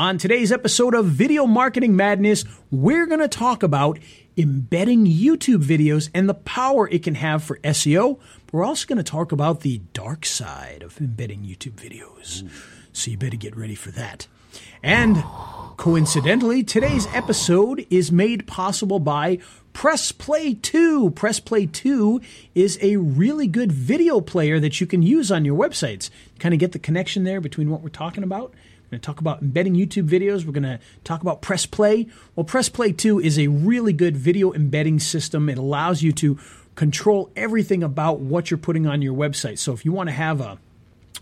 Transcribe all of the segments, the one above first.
On today's episode of Video Marketing Madness, we're going to talk about embedding YouTube videos and the power it can have for SEO. We're also going to talk about the dark side of embedding YouTube videos. So you better get ready for that. And coincidentally, today's episode is made possible by Press Play 2. Press Play 2 is a really good video player that you can use on your websites. Kind of get the connection there between what we're talking about. We're going to talk about embedding YouTube videos. We're going to talk about Press Play. Well, Press Play 2 is a really good video embedding system. It allows you to control everything about what you're putting on your website. So if you want to have a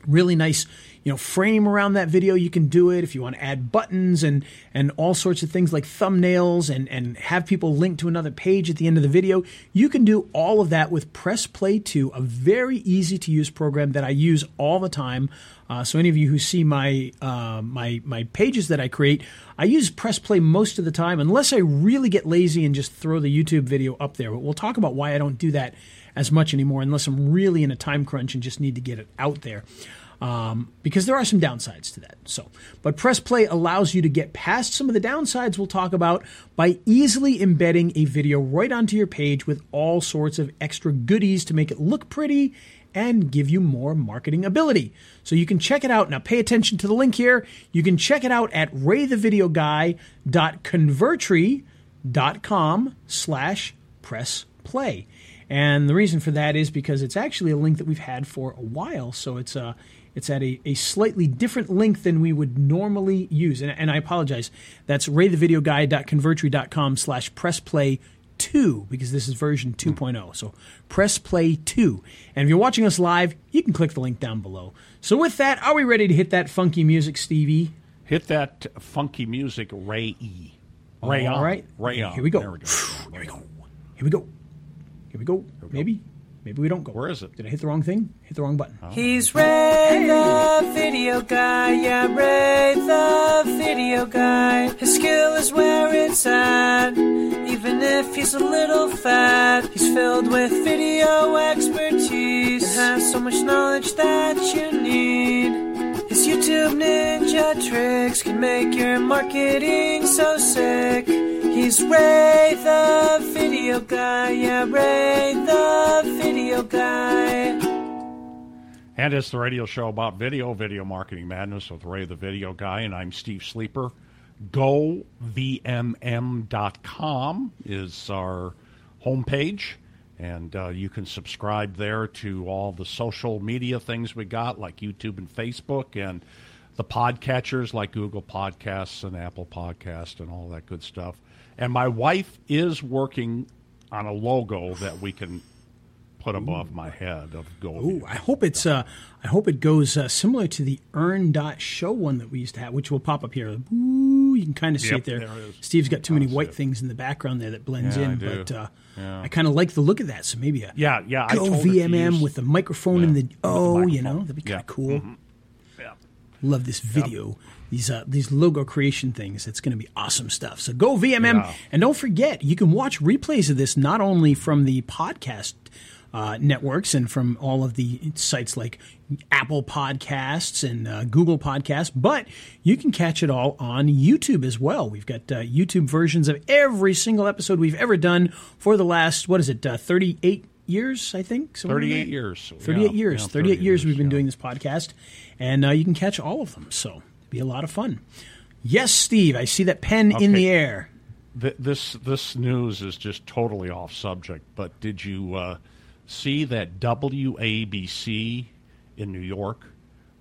really nice you know frame around that video you can do it if you want to add buttons and and all sorts of things like thumbnails and and have people link to another page at the end of the video. You can do all of that with press play 2 a very easy to use program that i use all the time. Uh, so any of you who see my uh, my my pages that i create i use press play most of the time unless i really get lazy and just throw the youtube video up there. But we'll talk about why i don't do that as much anymore unless i'm really in a time crunch and just need to get it out there um, because there are some downsides to that. So, but press play allows you to get past some of the downsides we'll talk about by easily embedding a video right onto your page with all sorts of extra goodies to make it look pretty and give you more marketing ability. So you can check it out. Now pay attention to the link here. You can check it out at raythevideoguy.convertri.com slash press play. And the reason for that is because it's actually a link that we've had for a while. So it's a, it's at a, a slightly different link than we would normally use. And, and I apologize. That's raythevideoguy.convertri.com slash pressplay 2 because this is version 2.0. So press play 2. And if you're watching us live, you can click the link down below. So with that, are we ready to hit that funky music, Stevie? Hit that funky music, Ray E. Ray All on. right. Ray on. Here we go. There we go. Here we go. Here we go. Here we go. Maybe. Maybe we don't go. Where is it? Did I hit the wrong thing? Hit the wrong button. Oh. He's Ray the video guy, yeah, Ray the video guy. His skill is where it's at, even if he's a little fat. He's filled with video expertise and has so much knowledge that you need. His YouTube ninja tricks can make your marketing so sick. He's Ray the video guy, yeah, Ray the video guy. And it's the radio show about video, Video Marketing Madness with Ray the Video Guy, and I'm Steve Sleeper. GoVMM.com is our homepage, and uh, you can subscribe there to all the social media things we got, like YouTube and Facebook, and the podcatchers like Google Podcasts and Apple Podcasts and all that good stuff. And my wife is working on a logo that we can put them off my head of Go. Ooh, I hope it's uh, I hope it goes uh, similar to the Earn Dot Show one that we used to have, which will pop up here. Ooh, you can kind of see Yep, it there. there it. Steve's got too many white it. things in the background there that blends Yeah, in, do. but uh, Yeah. I kind of like the look of that. So maybe a Yeah, yeah. I Go VMM use- with the microphone and Yeah, the with the oh, you know, that'd be kind of cool. Yeah. Love this video. These uh, these logo creation things. It's going to be awesome stuff. So go VMM, and don't forget you can watch replays of this not only from the podcast uh, networks and from all of the sites like Apple Podcasts and uh, Google Podcasts, but you can catch it all on YouTube as well. We've got uh, YouTube versions of every single episode we've ever done for the last what is it, uh, thirty eight years? I think 38 there? years. 38 Yeah, years. yeah, 38 years we've been yeah. doing this podcast, and uh, you can catch all of them. So it'll be a lot of fun. Yes, Steve, I see that pen in the air. Th- This this news is just totally off subject, but did you uh, see that WABC in New York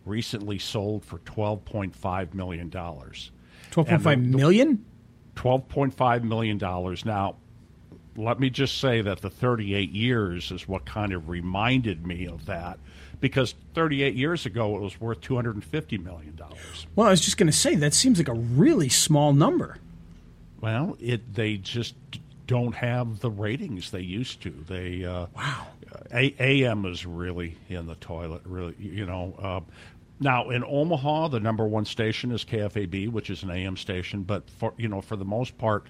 recently sold for twelve point five million dollars? Twelve point five And the- million. Twelve point five million dollars. Now, let me just say that the thirty eight years is what kind of reminded me of that, because thirty eight years ago it was worth two hundred and fifty million dollars. Well, I was just going to say that seems like a really small number. Well, it they just don't have the ratings they used to. They uh, Wow. A- AM is really in the toilet. Really, you know. Uh, now in Omaha, the number one station is KFAB, which is an AM station. But for you know, for the most part,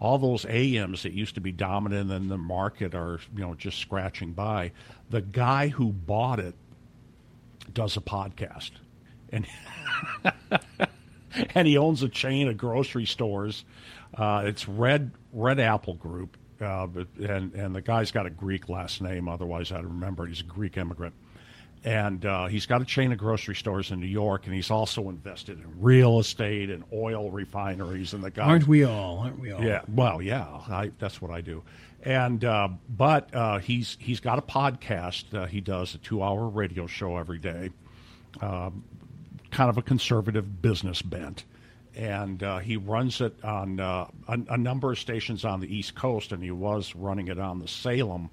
all those AMs that used to be dominant in the market are you know just scratching by. The guy who bought it does a podcast, and and he owns a chain of grocery stores. Uh, it's Red Red Apple Group, uh, but, and and the guy's got a Greek last name. Otherwise, I'd remember he's a Greek immigrant. And uh, he's got a chain of grocery stores in New York, and he's also invested in real estate and oil refineries. And the guy, Aren't we all? Aren't we all? yeah, well, yeah, I, that's what I do. And uh, but uh, he's he's got a podcast. Uh, he does a two-hour radio show every day, um, kind of a conservative business bent, and uh, he runs it on uh, a, a number of stations on the East Coast, and he was running it on the Salem.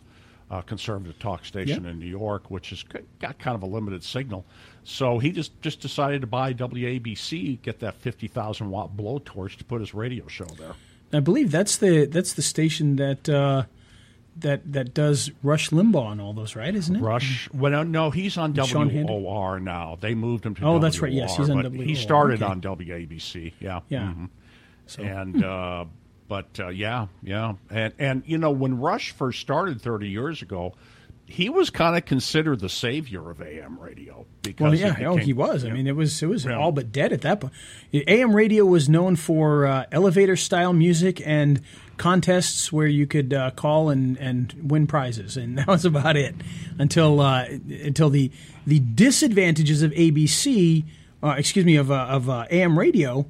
Uh, conservative talk station Yeah. in New York, which has got kind of a limited signal. So he just, just decided to buy WABC, get that 50,000 watt blowtorch to put his radio show there. I believe that's the that's the station that uh, that that does Rush Limbaugh and all those, right? Isn't it? Rush. Well, no, he's on WOR now. They moved him to Oh, WOR, that's right. Yes, he's on WOR. He started Okay. on WABC. Yeah. Yeah. Mhm. So- And uh, but uh, yeah, yeah, and and you know when Rush first started 30 years ago, he was kind of considered the savior of AM radio because Well, yeah, it oh, he was. I mean, it was it was Yeah. all but dead at that point. AM radio was known for uh, elevator style music and contests where you could uh, call and, and win prizes, and that was about it until uh, until the the disadvantages of ABC, uh, excuse me, of uh, of uh, AM radio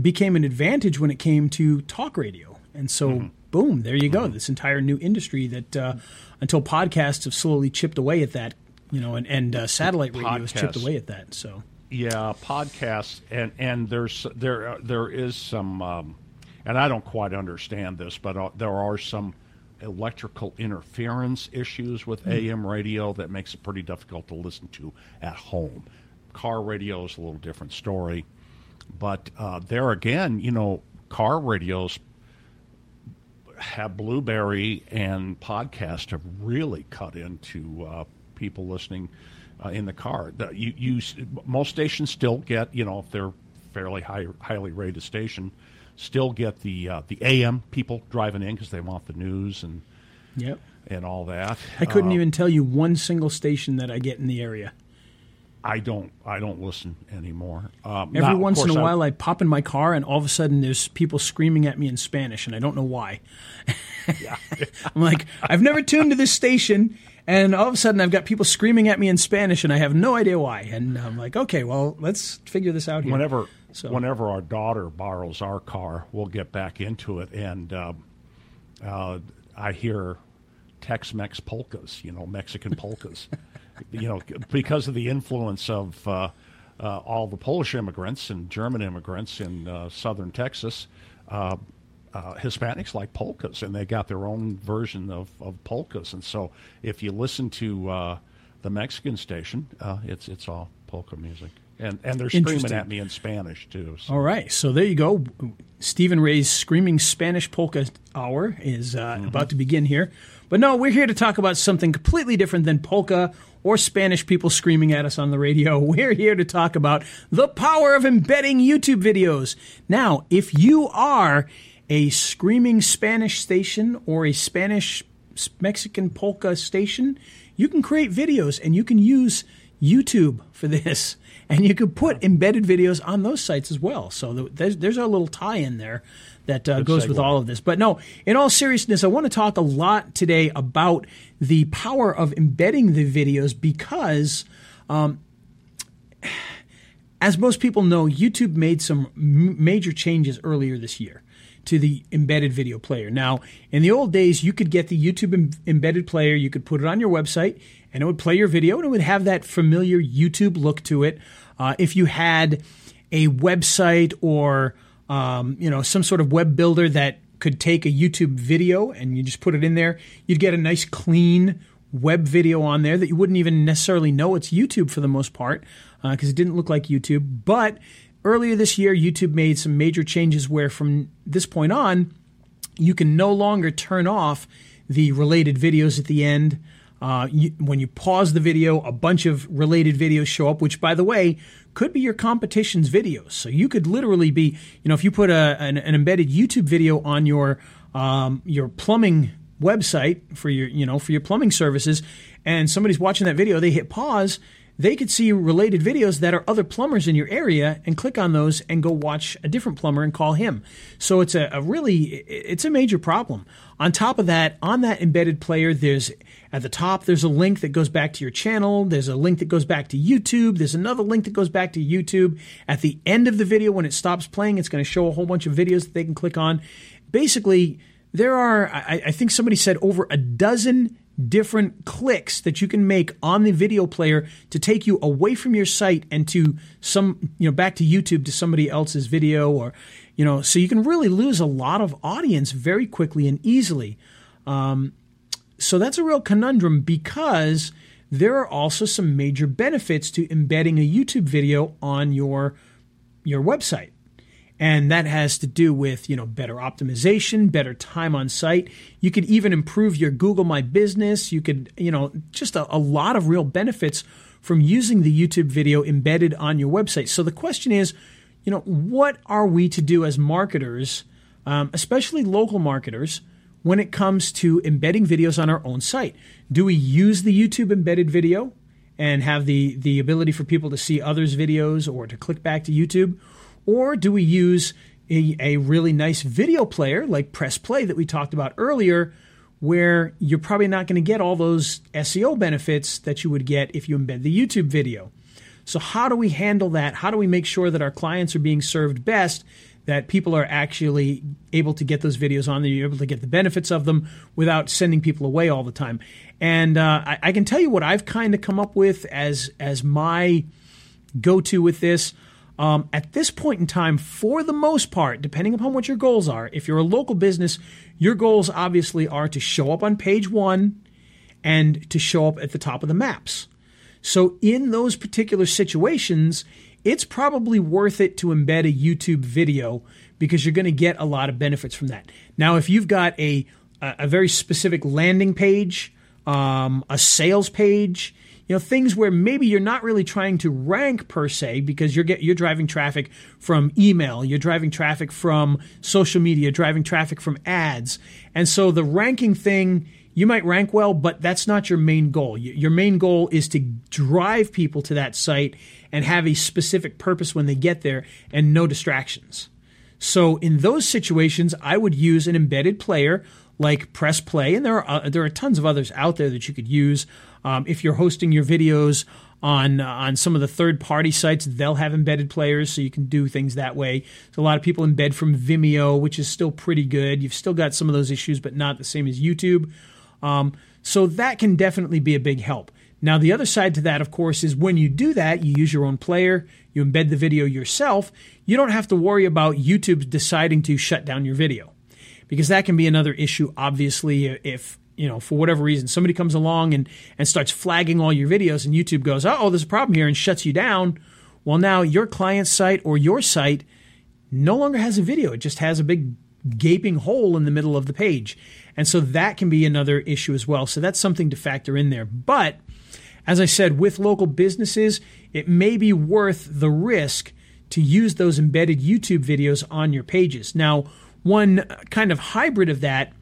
became an advantage when it came to talk radio, and so. Mm-hmm. Boom! There you go. This entire new industry that, uh, until podcasts have slowly chipped away at that, you know, and, and uh, satellite radio has chipped away at that. So Yeah, podcasts, and and there's there there is some, um, and I don't quite understand this, but uh, there are some electrical interference issues with AM radio that makes it pretty difficult to listen to at home. Car radio is a little different story, but uh, there again, you know, car radios have Blueberry and podcast have really cut into uh, people listening uh, in the car. The, you, you, most stations still get, you know, if they're fairly high, highly rated station, still get the uh, the AM people driving in because they want the news and Yep. and all that. I couldn't Uh, even tell you one single station that I get in the area. I don't. I don't listen anymore. Um, Every of once in a I- while, I pop in my car, and all of a sudden, there's people screaming at me in Spanish, and I don't know why. I'm like, I've never tuned to this station, and all of a sudden, I've got people screaming at me in Spanish, and I have no idea why. And I'm like, okay, well, let's figure this out here. whenever So- whenever our daughter borrows our car, we'll get back into it, and uh, uh, I hear Tex-Mex polkas, you know, Mexican polkas, you know, because of the influence of uh, uh, all the Polish immigrants and German immigrants in uh, southern Texas. Uh, uh, Hispanics like polkas, and they got their own version of, of polkas. And so, if you listen to uh, the Mexican station, uh, it's it's all polka music, and and they're screaming at me in Spanish too. So. All right, so there you go. Stephen Ray's Screaming Spanish Polka Hour is uh, Mm-hmm. about to begin here. But no, we're here to talk about something completely different than polka or Spanish people screaming at us on the radio. We're here to talk about the power of embedding YouTube videos. Now, if you are a screaming Spanish station or a Spanish Mexican polka station, you can create videos and you can use YouTube for this. And you can put embedded videos on those sites as well. So there's, there's our little tie in there that uh, goes with all of this. But no, in all seriousness, I want to talk a lot today about the power of embedding the videos because as most people know, YouTube made some m- major changes earlier this year to the embedded video player. Now, in the old days, you could get the YouTube em- embedded player, you could put it on your website, and it would play your video, and it would have that familiar YouTube look to it. Uh, if you had a website or um, you know some sort of web builder that could take a YouTube video and you just put it in there, you'd get a nice clean web video on there that you wouldn't even necessarily know it's YouTube for the most part because it didn't look like YouTube. But earlier this year, YouTube made some major changes where from this point on, you can no longer turn off the related videos at the end. Uh, you, when you pause the video, a bunch of related videos show up, which, by the way, could be your competition's videos. So you could literally be, you know, if you put a, an, an embedded YouTube video on your um, your plumbing website for your, you know, for your plumbing services, and somebody's watching that video, they hit pause, they could see related videos that are other plumbers in your area and click on those and go watch a different plumber and call him. So it's a, a really it's a major problem. On top of that, on that embedded player, there's at the top there's a link that goes back to your channel. There's a link that goes back to YouTube. There's another link that goes back to YouTube. At the end of the video, when it stops playing, it's going to show a whole bunch of videos that they can click on. Basically, there are I, I think somebody said over a dozen different clicks that you can make on the video player to take you away from your site and to some, you know, back to YouTube to somebody else's video or, you know, so you can really lose a lot of audience very quickly and easily. Um, so that's a real conundrum because there are also some major benefits to embedding a YouTube video on your your website. And that has to do with you know better optimization better time on site. You could even improve your google my business. You could you know just a, a, lot of real benefits from using the youtube video embedded on your website. So the question is you know what are we to do as marketers um, especially local marketers when it comes to embedding videos on our own site do we use the youtube embedded video and have the the ability for people to see others videos or to click back to youtube or do we use a, a really nice video player like Press Play that we talked about earlier, where you're probably not going to get all those SEO benefits that you would get if you embed the YouTube video? So, how do we handle that? How do we make sure that our clients are being served best? That people are actually able to get those videos on, that you're able to get the benefits of them without sending people away all the time. And uh, I, I can tell you what I've kind of come up with as as my go to with this. Um, at this point in time, for the most part, depending upon what your goals are, if you're a local business, your goals obviously are to show up on page one and to show up at the top of the maps. So, in those particular situations, it's probably worth it to embed a YouTube video because you're going to get a lot of benefits from that. Now, if you've got a, a very specific landing page, um, a sales page, you know things where maybe you're not really trying to rank per se because you're get, you're driving traffic from email, you're driving traffic from social media, driving traffic from ads, and so the ranking thing you might rank well, but that's not your main goal. Your main goal is to drive people to that site and have a specific purpose when they get there and no distractions. So in those situations, I would use an embedded player like Press Play, and there are uh, there are tons of others out there that you could use. Um, if you're hosting your videos on uh, on some of the third party sites, they'll have embedded players, so you can do things that way. So a lot of people embed from Vimeo, which is still pretty good. You've still got some of those issues, but not the same as YouTube. Um, so that can definitely be a big help. Now, the other side to that, of course, is when you do that, you use your own player, you embed the video yourself, you don't have to worry about YouTube deciding to shut down your video because that can be another issue, obviously, if you know, for whatever reason, somebody comes along and, and starts flagging all your videos, and YouTube goes, oh, there's a problem here, and shuts you down. Well, now your client's site or your site no longer has a video. It just has a big gaping hole in the middle of the page. And so that can be another issue as well. So that's something to factor in there. But as I said, with local businesses, it may be worth the risk to use those embedded YouTube videos on your pages. Now, one kind of hybrid of that.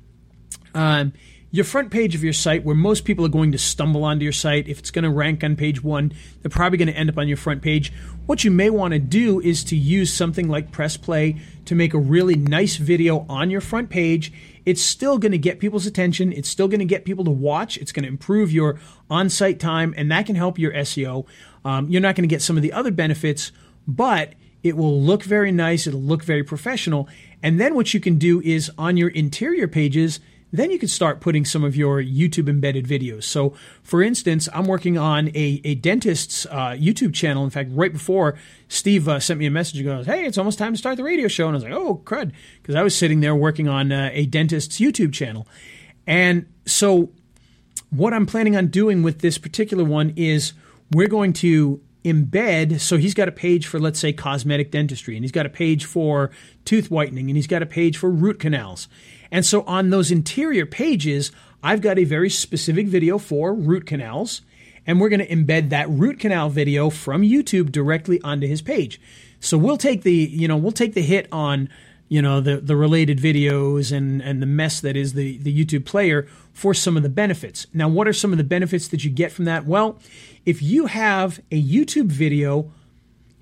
Um, your front page of your site, where most people are going to stumble onto your site, if it's going to rank on page one, they're probably going to end up on your front page. What you may want to do is to use something like Press Play to make a really nice video on your front page. It's still going to get people's attention. It's still going to get people to watch. It's going to improve your on site time, and that can help your SEO. Um, you're not going to get some of the other benefits, but it will look very nice. It'll look very professional. And then what you can do is on your interior pages, then you can start putting some of your YouTube embedded videos. So, for instance, I'm working on a, a dentist's uh, YouTube channel. In fact, right before Steve uh, sent me a message, he goes, Hey, it's almost time to start the radio show. And I was like, Oh, crud. Because I was sitting there working on uh, a dentist's YouTube channel. And so, what I'm planning on doing with this particular one is we're going to embed so he's got a page for let's say cosmetic dentistry and he's got a page for tooth whitening and he's got a page for root canals. And so on those interior pages i've got a very specific video for root canals and we're going to embed that root canal video from youtube directly onto his page. So we'll take the you know we'll take the hit on you know the the related videos and and the mess that is the the YouTube player for some of the benefits. Now, what are some of the benefits that you get from that? Well, if you have a YouTube video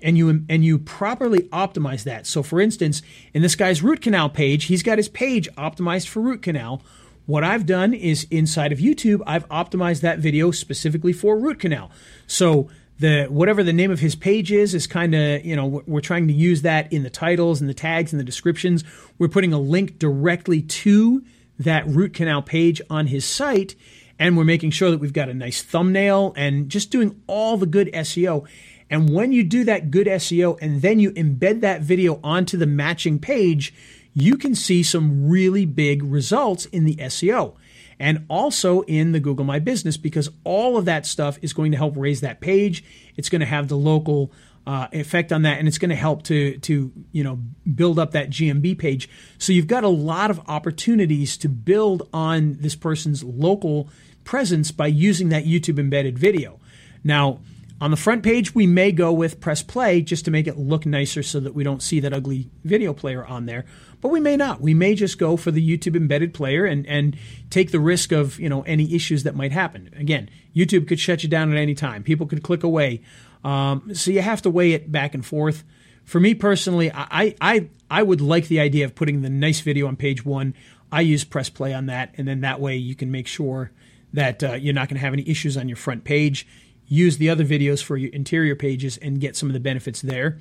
and you and you properly optimize that. So for instance, in this guy's root canal page, he's got his page optimized for root canal. What I've done is inside of YouTube, I've optimized that video specifically for root canal. So the whatever the name of his page is is kind of you know we're trying to use that in the titles and the tags and the descriptions. We're putting a link directly to that root canal page on his site and we're making sure that we've got a nice thumbnail and just doing all the good SEO and when you do that good SEO and then you embed that video onto the matching page you can see some really big results in the SEO and also in the Google My Business because all of that stuff is going to help raise that page. It's going to have the local uh, effect on that, and it's going to help to to you know build up that GMB page. So you've got a lot of opportunities to build on this person's local presence by using that YouTube embedded video. Now. On the front page, we may go with press play just to make it look nicer so that we don't see that ugly video player on there but we may not. We may just go for the YouTube embedded player and, and take the risk of you know any issues that might happen. Again, YouTube could shut you down at any time. People could click away, um, so you have to weigh it back and forth. For me personally, I, I I would like the idea of putting the nice video on page one. I use press play on that, and then that way you can make sure that uh, you're not going to have any issues on your front page. Use the other videos for your interior pages and get some of the benefits there.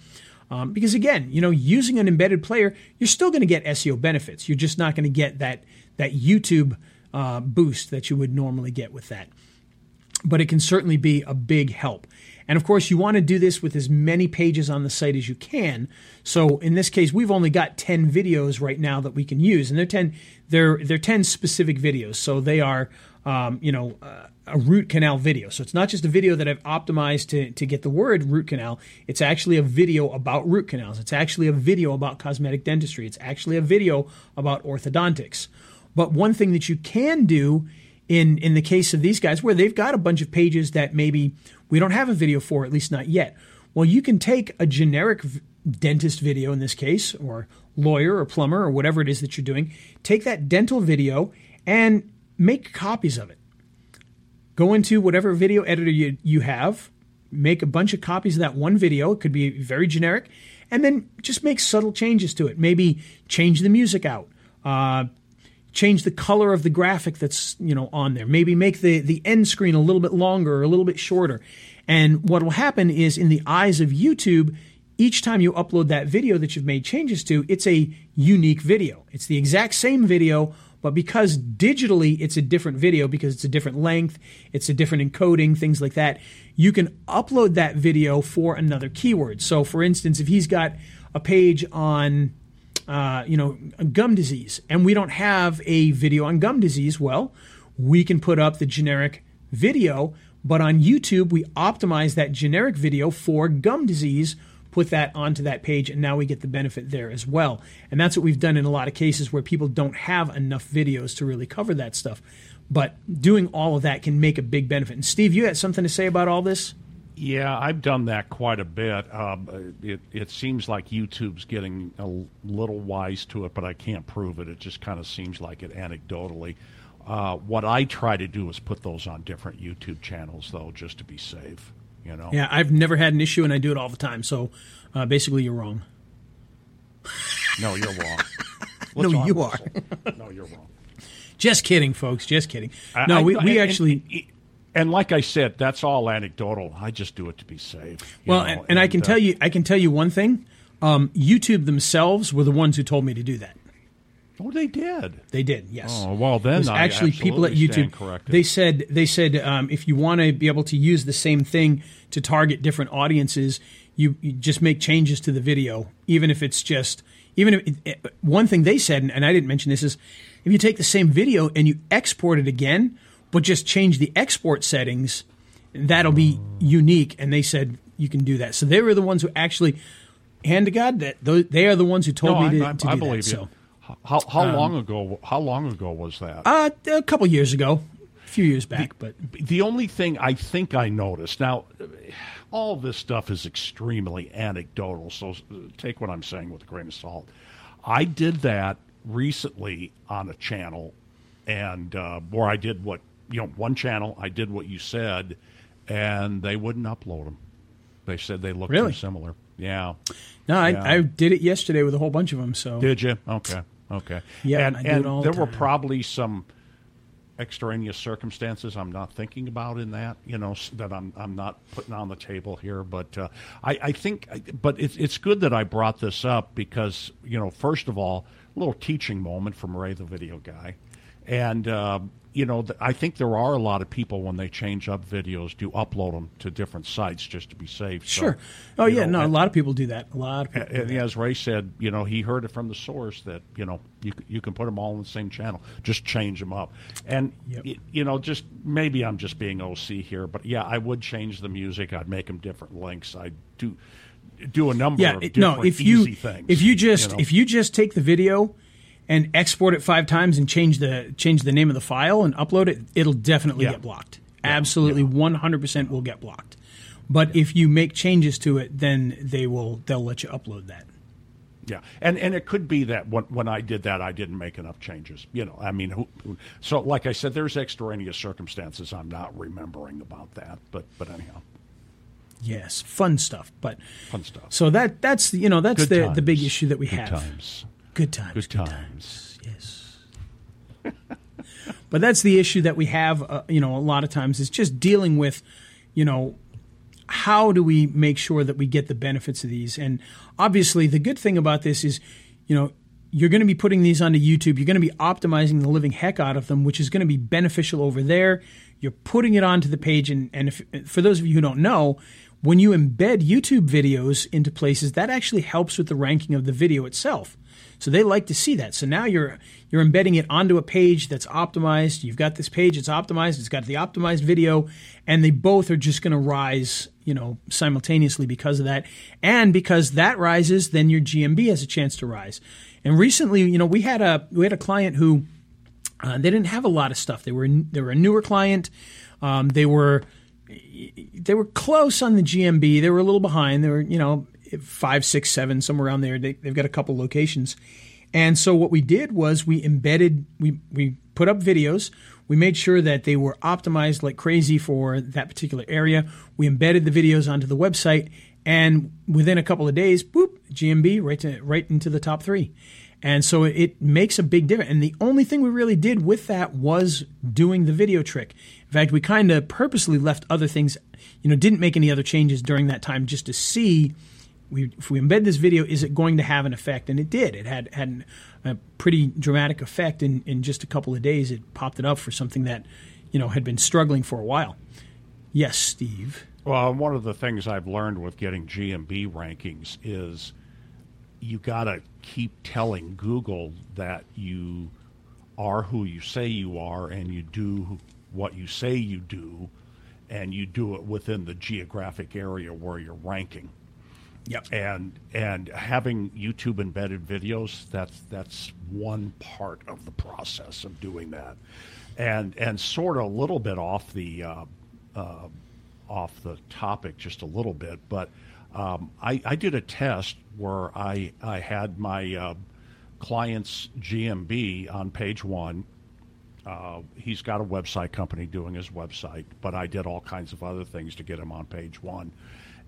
Um, because again, you know, using an embedded player, you're still going to get SEO benefits. You're just not going to get that that YouTube uh, boost that you would normally get with that. But it can certainly be a big help. And of course, you want to do this with as many pages on the site as you can. So in this case, we've only got 10 videos right now that we can use, and they're 10 they're they're 10 specific videos. So they are um, you know, uh, a root canal video. So it's not just a video that I've optimized to, to get the word root canal. It's actually a video about root canals. It's actually a video about cosmetic dentistry. It's actually a video about orthodontics. But one thing that you can do in in the case of these guys where they've got a bunch of pages that maybe we don't have a video for, at least not yet. Well, you can take a generic v- dentist video in this case, or lawyer or plumber or whatever it is that you're doing. Take that dental video and make copies of it. Go into whatever video editor you, you have, make a bunch of copies of that one video. It could be very generic, and then just make subtle changes to it. Maybe change the music out, uh, change the color of the graphic that's you know on there. Maybe make the the end screen a little bit longer or a little bit shorter. And what will happen is, in the eyes of YouTube, each time you upload that video that you've made changes to, it's a unique video. It's the exact same video but because digitally it's a different video because it's a different length, it's a different encoding, things like that, you can upload that video for another keyword. So, for instance, if he's got a page on uh, you know, gum disease, and we don't have a video on gum disease, well, we can put up the generic video, but on YouTube, we optimize that generic video for gum disease put that onto that page, and now we get the benefit there as well. And that's what we've done in a lot of cases where people don't have enough videos to really cover that stuff. But doing all of that can make a big benefit. And Steve, you had something to say about all this? Yeah, I've done that quite a bit. Um, it, it seems like YouTube's getting a little wise to it, but I can't prove it. It just kind of seems like it anecdotally. Uh, what I try to do is put those on different YouTube channels, though, just to be safe. You know. Yeah, I've never had an issue, and I do it all the time. So uh, basically, you're wrong. No, you're wrong. no, you are. no, you're wrong. Just kidding, folks. Just kidding. No, I, we, we and, actually. And, and, like I said, that's all anecdotal. I just do it to be safe. Well, know, and, and, I can uh, tell you, I can tell you one thing. Um, YouTube themselves were the ones who told me to do that. Oh, they did. They did. Yes. Oh well, then actually people at YouTube. They said they said um, if you want to be able to use the same thing to target different audiences, you, you just make changes to the video, even if it's just even if it, one thing they said, and I didn't mention this is if you take the same video and you export it again, but just change the export settings, that'll be unique. And they said you can do that. So they were the ones who actually, hand to God, that they are the ones who told no, me I, to, to I, do believe that. You. So. How how um, long ago? How long ago was that? Uh, a couple years ago, a few years back. The, but the only thing I think I noticed now, all this stuff is extremely anecdotal. So take what I'm saying with a grain of salt. I did that recently on a channel, and uh, where I did what you know one channel. I did what you said, and they wouldn't upload them. They said they looked Really? too similar. Yeah. No, I, Yeah. I did it yesterday with a whole bunch of them. So Did you? Okay. Okay. Yeah, and, and all the there were probably some extraneous circumstances I'm not thinking about in that, you know, that I'm I'm not putting on the table here. But uh, I, I think, but it's it's good that I brought this up because you know, first of all, a little teaching moment from Ray the video guy, and uh, you know, th- I think there are a lot of people when they change up videos do upload them to different sites just to be safe. So, sure. Oh yeah, know, no, a lot of people do that. A lot of people. do and as Ray said, you know, he heard it from the source that you know you you can put them all on the same channel, just change them up, and Yep. y- you know, just maybe I'm just being OC here, but yeah, I would change the music. I'd make them different links. I'd do do a number yeah of it- different no if you easy things. if you just know. if you just take the video and export it five times and change the change the name of the file and upload it it'll definitely Yeah. get blocked. Absolutely 100% will get blocked. But if you make changes to it then they will they'll let you upload that. Yeah, and and it could be that when when I did that, I didn't make enough changes. You know, I mean, who, who, so like I said, there's extraneous circumstances. I'm not remembering about that, but but anyhow, yes. Fun stuff but fun stuff. so that that's you know that's Good the the big issue that we Good have. times. Good times Good times. Yes. but that's the issue that we have, uh, you know, a lot of times is just dealing with, you know, how do we make sure that we get the benefits of these? And obviously, the good thing about this is, you know, you're going to be putting these onto YouTube. You're going to be optimizing the living heck out of them, which is going to be beneficial over there. You're putting it onto the page, and, and if, for those of you who don't know, when you embed YouTube videos into places, that actually helps with the ranking of the video itself. So they like to see that. So now you're you're embedding it onto a page that's optimized. You've got this page it's optimized. It's got the optimized video, and they both are just going to rise, you know, simultaneously because of that. And because that rises, then your GMB has a chance to rise. And recently, you know, we had a we had a client who uh, they didn't have a lot of stuff. They were they were a newer client. Um, they were they were close on the GMB. They were a little behind. They were you know five, six, seven, somewhere around there. They, they've got a couple locations, and so what we did was we embedded we we put up videos. We made sure that they were optimized like crazy for that particular area. We embedded the videos onto the website, and within a couple of days, boop, GMB right to right into the top three. And so it makes a big difference. And the only thing we really did with that was doing the video trick. In fact, we kind of purposely left other things, you know, didn't make any other changes during that time just to see we, if we embed this video, is it going to have an effect? And it did. It had had an, a pretty dramatic effect in, in just a couple of days. It popped it up for something that, you know, had been struggling for a while. Yes, Steve. Well, one of the things I've learned with getting GMB rankings is you got to keep telling Google that you are who you say you are and you do what you say you do and you do it within the geographic area where you're ranking. Yep. And and having YouTube embedded videos that's that's one part of the process of doing that. And and sort of a little bit off the uh, uh, off the topic just a little bit, but um, I, I did a test where I, I had my uh, client's GMB on page one. Uh, he's got a website company doing his website, but I did all kinds of other things to get him on page one.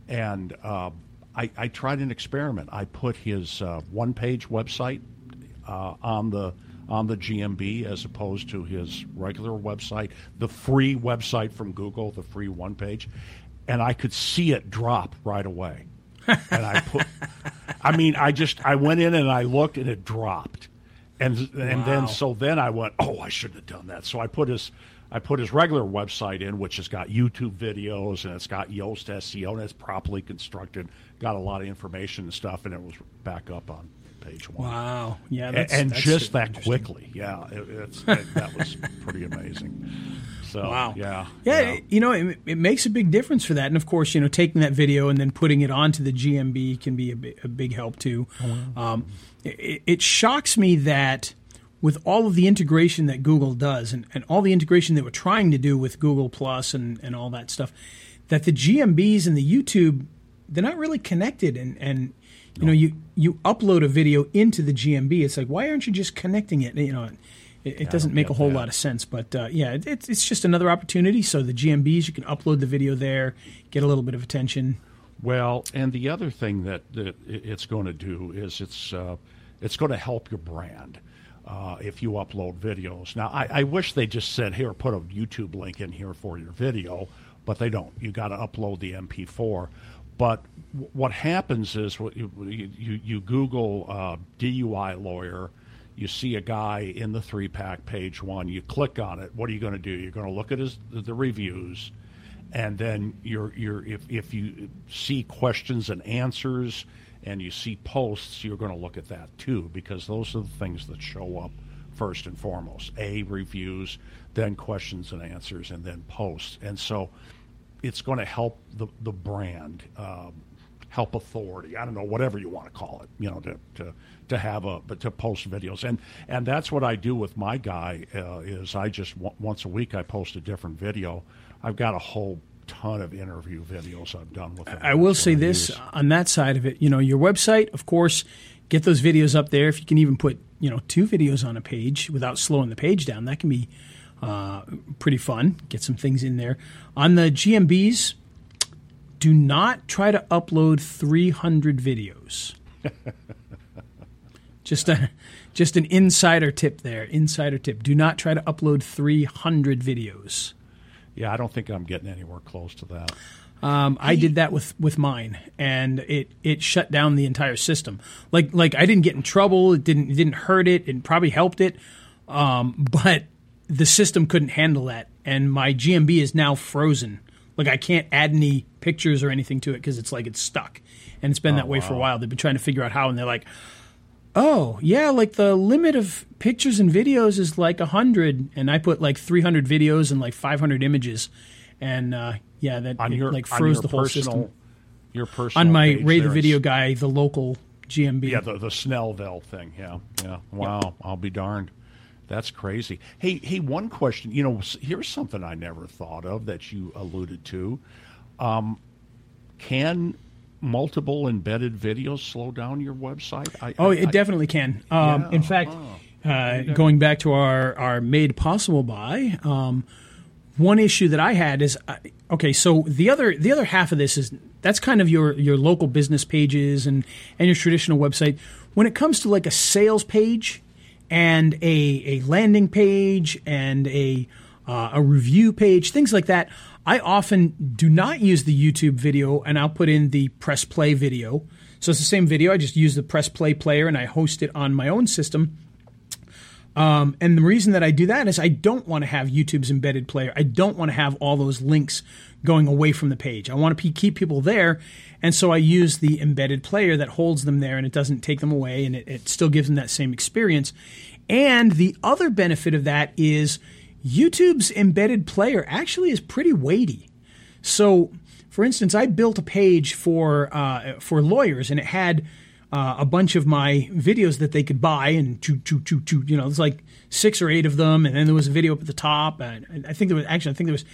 And uh, I, I tried an experiment. I put his uh, one page website uh, on the on the GMB as opposed to his regular website, the free website from Google, the free one page, and I could see it drop right away. and I put, I mean, I just I went in and I looked and it dropped, and and Wow. then so then I went, oh, I shouldn't have done that. So I put his I put his regular website in, which has got YouTube videos and it's got Yoast SEO and it's properly constructed, got a lot of information and stuff, and it was back up on page one. Wow. Yeah. That's, and that's just that quickly, yeah, it, it's that, was pretty amazing. So Wow. yeah, Yeah, yeah. it- you know, it, it makes a big difference for that. And of course, you know, taking that video and then putting it onto the GMB can be a, a big help too. Um, it, it shocks me that with all of the integration that Google does and, and all the integration that we're trying to do with Google Plus and, and all that stuff, that the GMBs and the YouTube, they're not really connected. And, and You know, you you upload a video into the GMB. It's like, why aren't you just connecting it? You know, it, it doesn't make a whole that. lot of sense. But uh, yeah, it, it's it's just another opportunity. So the GMBs, you can upload the video there, get a little bit of attention. Well, and the other thing that, that it's going to do is it's uh, it's going to help your brand uh, if you upload videos. Now, I, I wish they just said, "Here, put a YouTube link in here for your video," but they don't. You got to upload the MP4. But w- what happens is you, you, you Google uh, DUI lawyer. You see a guy in the three pack, page one. You click on it. What are you going to do? You're going to look at his the reviews and then you're you're if, if you see questions and answers and you see posts you're going to look at that too because those are the things that show up first and foremost. A reviews then questions and answers and then posts. And so it's going to help the the brand um, help authority i don't know whatever you want to call it you know to to to have a but to post videos. And and that's what i do with my guy uh, is i just w- once a week i post a different video. I've got a whole ton of interview videos i've done with him I will say this use. on that side of it. You know, your website, of course, get those videos up there. If you can even put you know two videos on a page without slowing the page down, that can be uh, pretty fun. Get some things in there on the GMBs. Do not try to upload 300 videos. just a just an insider tip there. Insider tip. Do not try to upload 300 videos. Yeah i don't think i'm getting anywhere close to that Um, I did that with, with mine, and it, it shut down the entire system. Like like I didn't get in trouble. It didn't it didn't hurt it. It probably helped it, um, but the system couldn't handle that, and my GMB is now frozen. Like I can't add any pictures or anything to it because it's like it's stuck, and it's been that way for a while. They've been trying to figure out how, and they're like, "Oh yeah, like the limit of pictures and videos is like hundred, and I put like three hundred videos and like five hundred images." And uh, yeah, that on it, your like froze the whole personal, system your personal on my Ray the Video Guy, the local GMB. Yeah, the the Snellville thing. Yeah, yeah. Wow, I'll be darned. That's crazy. Hey, hey. One question. You know, here's something I never thought of that you alluded to. Um, can multiple embedded videos slow down your website? I, Oh, I- it I- definitely can. Um, Yeah, in fact, uh, going back to our, our made possible by, um, one issue that I had is uh, okay. So the other the other half of this is that's kind of your your local business pages and and your traditional website. When it comes to like a sales page and a a landing page and a uh, a review page, things like that, I often do not use the YouTube video and I'll put in the press play video. So it's the same video. I just use the press play player and I host it on my own system. Um, and the reason that I do that is I don't want to have YouTube's embedded player. I don't want to have all those links going away from the page. I want to keep people there. And so I use the embedded player that holds them there and it doesn't take them away and it, it still gives them that same experience. And the other benefit of that is YouTube's embedded player actually is pretty weighty. So, for instance, I built a page for uh, for lawyers, and it had uh, a bunch of my videos that they could buy, and. You know, there's like six or eight of them, and then there was a video up at the top. And I think there was actually I think there was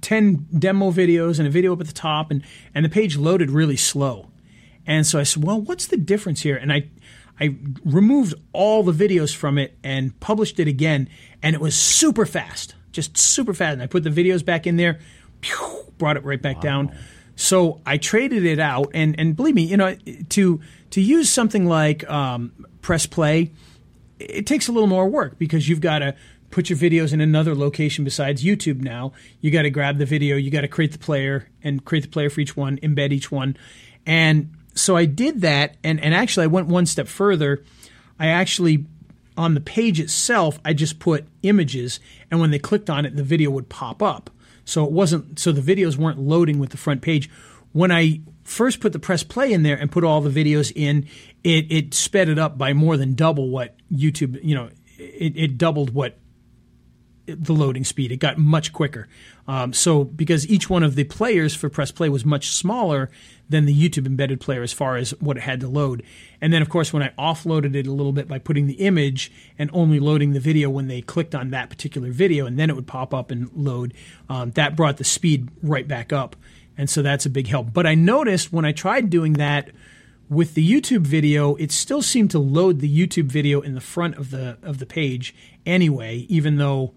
ten demo videos and a video up at the top, and and the page loaded really slow. And so I said, well, what's the difference here? And I I removed all the videos from it and published it again, and it was super fast, just super fast. And I put the videos back in there, pew, brought it right back down. So I traded it out, and and believe me, you know, to to use something like um, Press Play, it takes a little more work because you've got to put your videos in another location besides YouTube now. You got to grab the video, you got to create the player and create the player for each one, embed each one. And so I did that and, and actually I went one step further. I actually on the page itself, I just put images and when they clicked on it, the video would pop up. So it wasn't so the videos weren't loading with the front page. When I first put the press play in there and put all the videos in, it, it sped it up by more than double what YouTube, you know, it, it doubled what the loading speed. It got much quicker. Um, so because each one of the players for press play was much smaller than the YouTube embedded player as far as what it had to load. And then of course when I offloaded it a little bit by putting the image and only loading the video when they clicked on that particular video and then it would pop up and load, um, that brought the speed right back up. And so that's a big help. But I noticed when I tried doing that With the YouTube video, it still seemed to load the YouTube video in the front of the of the page anyway, even though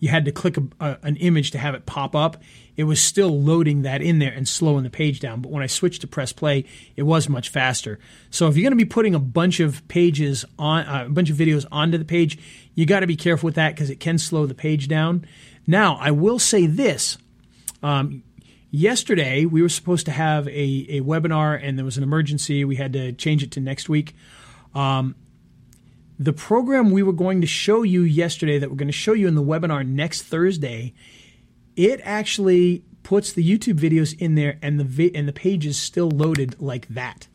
you had to click a, a, an image to have it pop up. It was still loading that in there and slowing the page down. But when I switched to press play, it was much faster. So if you're going to be putting a bunch of pages on uh, a bunch of videos onto the page, you got to be careful with that because it can slow the page down. Now, I will say this. Um, yesterday, we were supposed to have a, a webinar and there was an emergency. We had to change it to next week. Um, the program we were going to show you yesterday, that we're going to show you in the webinar next Thursday, it actually puts the YouTube videos in there and the vi- and the page is still loaded like that.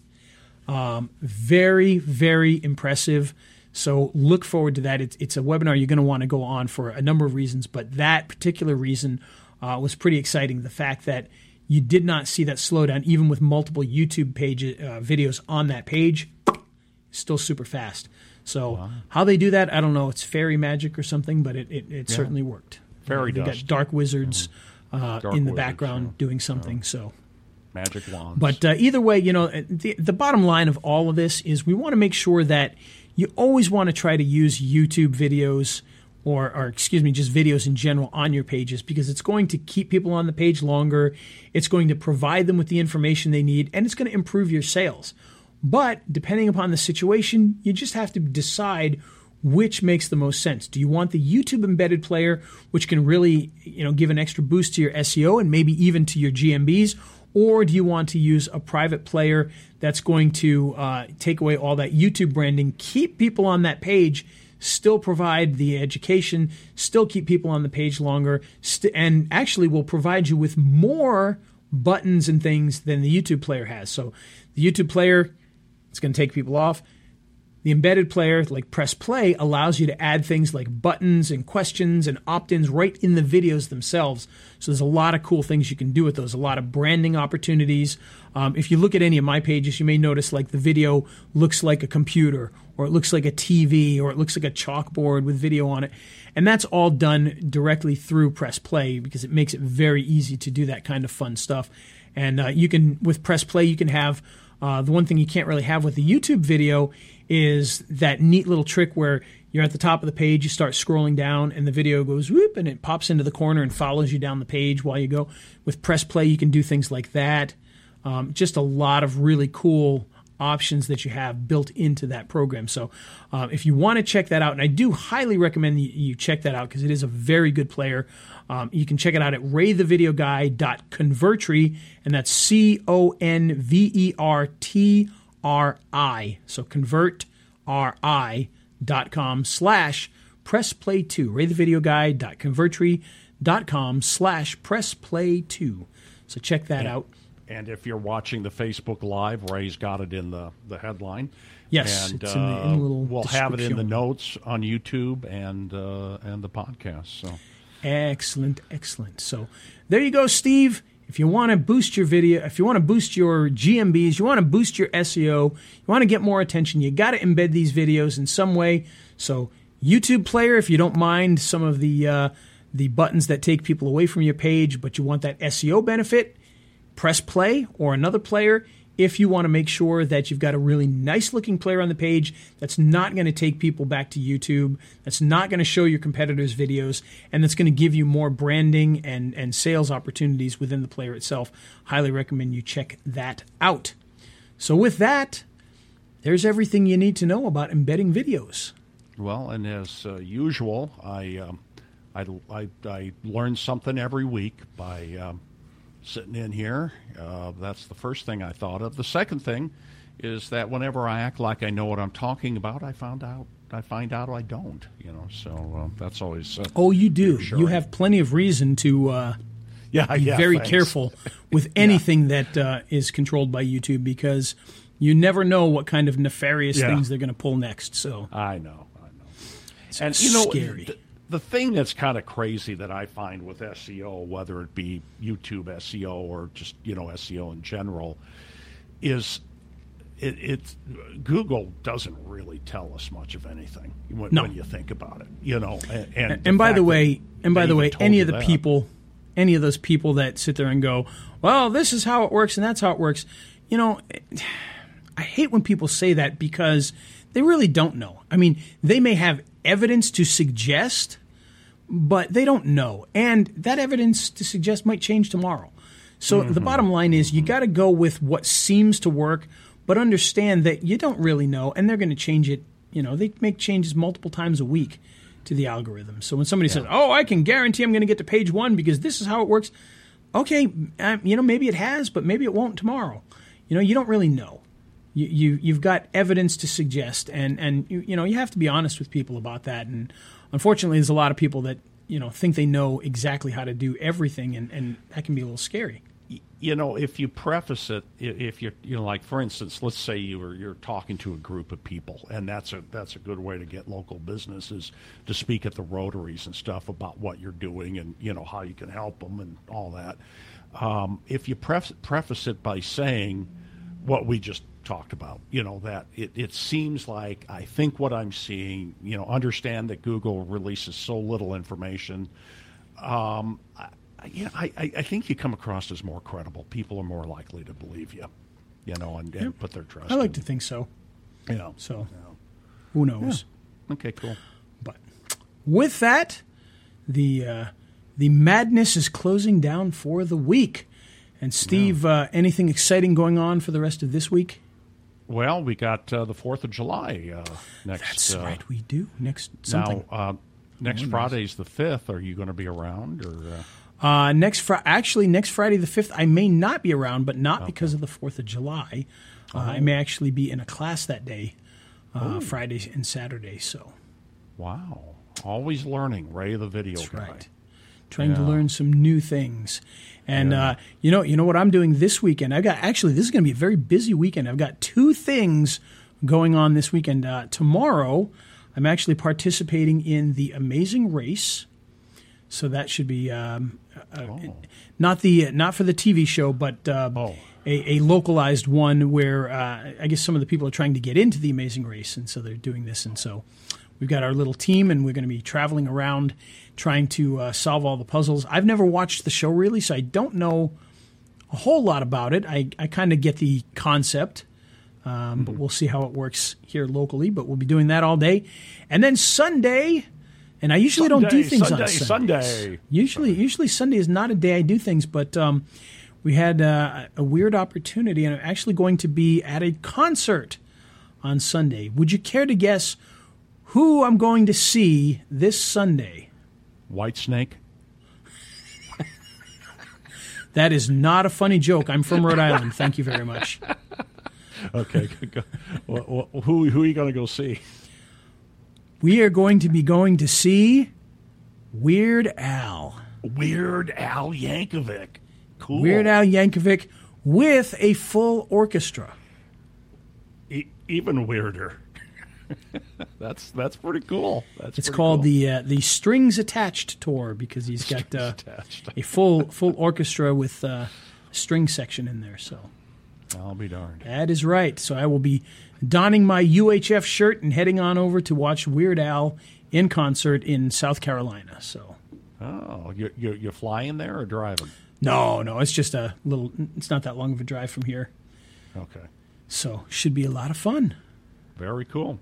Um, very, very impressive. So look forward to that. It's, it's a webinar you're going to want to go on for a number of reasons, but that particular reason uh, was pretty exciting. The fact that you did not see that slowdown, even with multiple YouTube page uh, videos on that page, still super fast. So wow. how they do that, I don't know. It's fairy magic or something, but it, it, it yeah. certainly worked. Fairy uh, dust. got dark wizards mm-hmm. uh, dark in the wizards, background yeah. doing something. So magic wands. But uh, either way, you know, the, the bottom line of all of this is we want to make sure that you always want to try to use YouTube videos or, or excuse me, just videos in general on your pages because it's going to keep people on the page longer. It's going to provide them with the information they need, and it's going to improve your sales. But depending upon the situation, you just have to decide which makes the most sense. Do you want the YouTube embedded player, which can really, you know, give an extra boost to your SEO and maybe even to your GMBs, or do you want to use a private player that's going to uh, take away all that YouTube branding, keep people on that page, still provide the education, still keep people on the page longer, st- and actually will provide you with more buttons and things than the YouTube player has. So the YouTube player it's going to take people off. The embedded player, like Press Play, allows you to add things like buttons and questions and opt ins right in the videos themselves. So there's a lot of cool things you can do with those, a lot of branding opportunities. Um, if you look at any of my pages, you may notice like the video looks like a computer, or it looks like a TV, or it looks like a chalkboard with video on it. And that's all done directly through Press Play because it makes it very easy to do that kind of fun stuff. And uh, you can, with Press Play, you can have uh, the one thing you can't really have with the YouTube video is that neat little trick where you're at the top of the page, you start scrolling down, and the video goes whoop, and it pops into the corner and follows you down the page while you go. With press play, you can do things like that. Um, just a lot of really cool options that you have built into that program. So, uh, if you want to check that out, and I do highly recommend you check that out because it is a very good player. Um, you can check it out at raythevideoguy.convertri, and that's C O N V E R T R I. So convertri.com slash press pressplay2. raythevideoguy.convertri.com slash pressplay2. So check that and, out. And if you're watching the Facebook Live, Ray's got it in the, the headline. Yes, and it's in the, in the little we'll have it in the notes on YouTube and uh, and the podcast. So Excellent, excellent. So there you go, Steve. If you want to boost your video, if you want to boost your GMBs, you want to boost your SEO, you want to get more attention, you got to embed these videos in some way. So YouTube player, if you don't mind some of the uh, the buttons that take people away from your page, but you want that SEO benefit, press play or another player if you want to make sure that you've got a really nice looking player on the page that's not going to take people back to YouTube, that's not going to show your competitors' videos, and that's going to give you more branding and, and sales opportunities within the player itself. Highly recommend you check that out. So, with that, there's everything you need to know about embedding videos. Well, and as uh, usual, I, um, I, I, I learn something every week by. Um, sitting in here. Uh, that's the first thing I thought of. The second thing is that whenever I act like I know what I'm talking about, I found out I find out I don't. You know, so uh, that's always. Uh, oh, you do. You have plenty of reason to. Uh, yeah, be yeah, very thanks. careful with anything yeah. that uh, is controlled by YouTube because you never know what kind of nefarious yeah. things they're going to pull next. So I know, I know, it's and you know, scary. Th- the thing that's kind of crazy that I find with SEO, whether it be YouTube SEO or just you know SEO in general, is it, it's Google doesn't really tell us much of anything when, no. when you think about it. You know, and, and, and, by the way, and by the way, any of the that. people, any of those people that sit there and go, "Well, this is how it works and that's how it works," you know. I hate when people say that because they really don't know. I mean, they may have evidence to suggest, but they don't know. And that evidence to suggest might change tomorrow. So the bottom line is you got to go with what seems to work, but understand that you don't really know and they're going to change it. You know, they make changes multiple times a week to the algorithm. So when somebody says, "Oh, I can guarantee I'm going to get to page 1 because this is how it works." Okay, um, you know, maybe it has, but maybe it won't tomorrow. You know, you don't really know. You, you you've got evidence to suggest, and and you, you know you have to be honest with people about that. And unfortunately, there's a lot of people that you know think they know exactly how to do everything, and and that can be a little scary. you know, if you preface it, if you're, you know, like for instance, let's say you were you're talking to a group of people, and that's a that's a good way to get local businesses to speak at the rotaries and stuff about what you're doing and you know how you can help them and all that. Um, if you pref- preface it by saying what we just talked about, you know, that it, it seems like I think what I'm seeing, you know, understand that Google releases so little information um, I, know, I, I I think you come across as more credible. People are more likely to believe you, you know, and, and put their trust. I like in, to think so. you know. So you know. who knows? Okay, cool. But with that, the uh, the madness is closing down for the week. And Steve, uh, anything exciting going on for the rest of this week? Well, we got uh, the Fourth of July uh, next. That's uh, right, we do next something. Now, uh, next Friday's the fifth. Are you going to be around, or uh, Uh, next Fri actually next Friday the fifth, I may not be around, but not because of the Fourth of July. Uh, I may actually be in a class that day, uh, Friday and Saturday. So wow, always learning, Ray the video that's guy. right. Trying to learn some new things, and uh, you know, you know what I'm doing this weekend. I got actually this is going to be a very busy weekend. I've got two things going on this weekend. Uh, tomorrow, I'm actually participating in the Amazing Race. So that should be um, uh, not the not for the TV show, but uh, Oh. a, a localized one where uh, I guess some of the people are trying to get into the Amazing Race, and so they're doing this. And so we've got our little team, and we're going to be traveling around trying to uh, solve all the puzzles. I've never watched the show really, so I don't know a whole lot about it. I, I kind of get the concept. Um, But we'll see how it works here locally. But we'll be doing that all day, and then Sunday. And I usually don't do things Sunday, on Sundays. Sunday. Usually, usually Sunday is not a day I do things, but um, we had uh, a weird opportunity, and I'm actually going to be at a concert on Sunday. Would you care to guess who I'm going to see this Sunday? Whitesnake. That is not a funny joke. I'm from Rhode Island. Thank you very much. Okay, wh- who who are you going to go see? We are going to be going to see Weird Al. Weird Al Yankovic. Cool. Weird Al Yankovic with a full orchestra. E- even weirder. that's that's pretty cool. That's It's pretty called cool. the uh, the Strings Attached tour because he's got uh, a full full orchestra with uh, a string section in there. So I'll be darned. that is right. So I will be donning my UHF shirt and heading on over to watch Weird Al in concert in South Carolina. So Oh, you you you flying there or driving? no, no, it's just a little. It's not that long of a drive from here. Okay, So should be a lot of fun. very cool.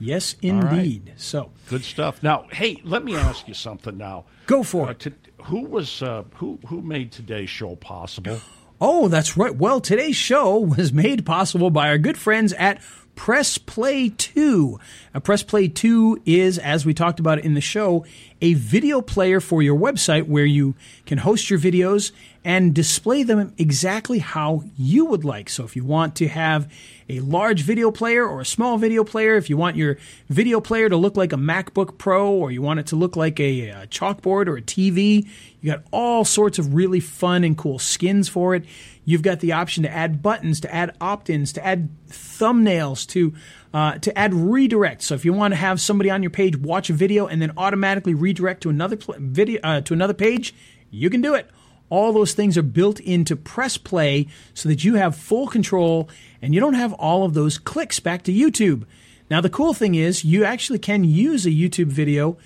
Yes, right. indeed. So Good stuff. Now, hey, let me ask you something. Now, go for uh, it. to, who was uh, who who made today's show possible? Oh, that's right. Well, today's show was made possible by our good friends at Press Play 2. Now, Press Play 2 is, as we talked about in the show, a video player for your website where you can host your videos and display them exactly how you would like. So if you want to have a large video player or a small video player, if you want your video player to look like a MacBook Pro or you want it to look like a, uh chalkboard or a TV, you got all sorts of really fun and cool skins for it. You've got the option to add buttons, to add opt-ins, to add thumbnails, to uh, to add redirect. So if you want to have somebody on your page watch a video and then automatically redirect to another pl- video uh, to another page, you can do it. All those things are built into Press Play so that you have full control and you don't have all of those clicks back to YouTube. Now the cool thing is you actually can use a YouTube video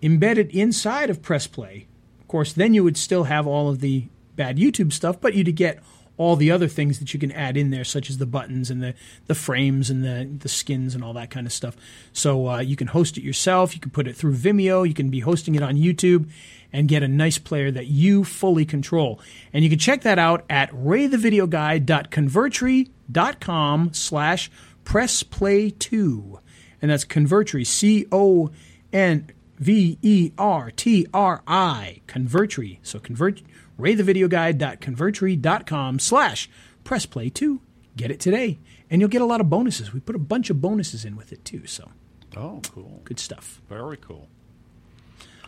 embedded inside of Press Play. Of course, then you would still have all of the bad YouTube stuff, but you'd get all the other things that you can add in there, such as the buttons and the, the frames and the, the skins and all that kind of stuff. So uh, you can host it yourself. You can put it through Vimeo. You can be hosting it on YouTube and get a nice player that you fully control. And you can check that out at raythevideoguy.convertri.com slash pressplay2. And that's Convertri, C-O-N V E R T R I, Convertri. So convert raythevideoguide.convertri.com slash pressplay2. Get it today. And you'll get a lot of bonuses. We put a bunch of bonuses in with it too. So Oh, cool. good stuff. Very cool.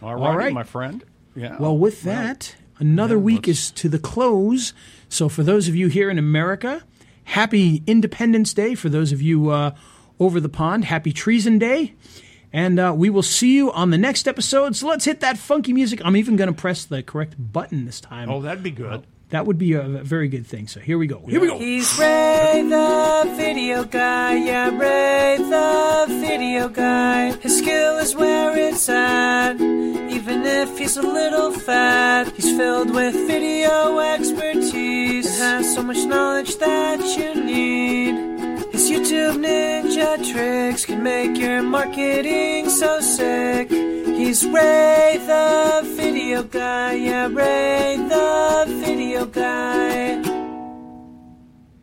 All right, right. my friend. Yeah. Well, with that, another Yeah, week let's- is to the close. So, for those of you here in America, happy Independence Day. For those of you uh, over the pond, happy Treason Day. And uh, we will see you on the next episode. So, let's hit that funky music. I'm even going to press the correct button this time. Oh, that'd be good. That would be a very good thing. So, here we go. Here we go. He's Ray the video guy, yeah, Ray the video guy. His skill is where it's at, even if he's a little fat. He's filled with video expertise and has so much knowledge that you need. YouTube ninja tricks can make your marketing so sick. He's Ray the video guy, yeah, Ray the video guy.